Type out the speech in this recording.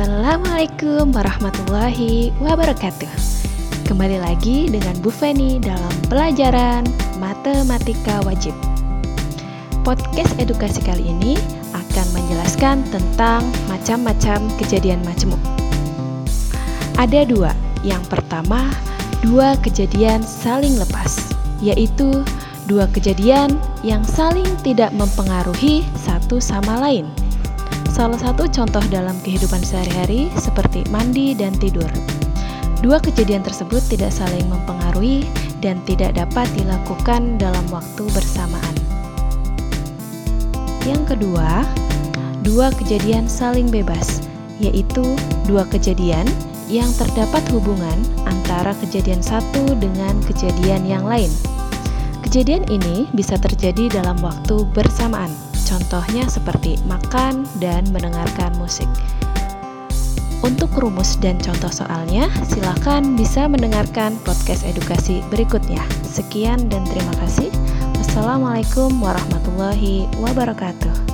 Assalamualaikum warahmatullahi wabarakatuh. Kembali lagi dengan Bu Feni dalam pelajaran Matematika Wajib. Podcast edukasi kali ini akan menjelaskan tentang macam-macam kejadian majemuk. Ada dua, yang pertama dua kejadian saling lepas Yaitu dua kejadian yang saling tidak mempengaruhi satu sama lain Salah satu contoh dalam kehidupan sehari-hari seperti mandi dan tidur. Dua kejadian tersebut tidak saling mempengaruhi dan tidak dapat dilakukan dalam waktu bersamaan. Yang kedua, dua kejadian saling bebas, yaitu dua kejadian yang terdapat hubungan antara kejadian satu dengan kejadian yang lain. Kejadian ini bisa terjadi dalam waktu bersamaan Contohnya seperti makan dan mendengarkan musik. Untuk rumus dan contoh soalnya, silakan bisa mendengarkan podcast edukasi berikutnya. Sekian dan terima kasih. Wassalamualaikum warahmatullahi wabarakatuh.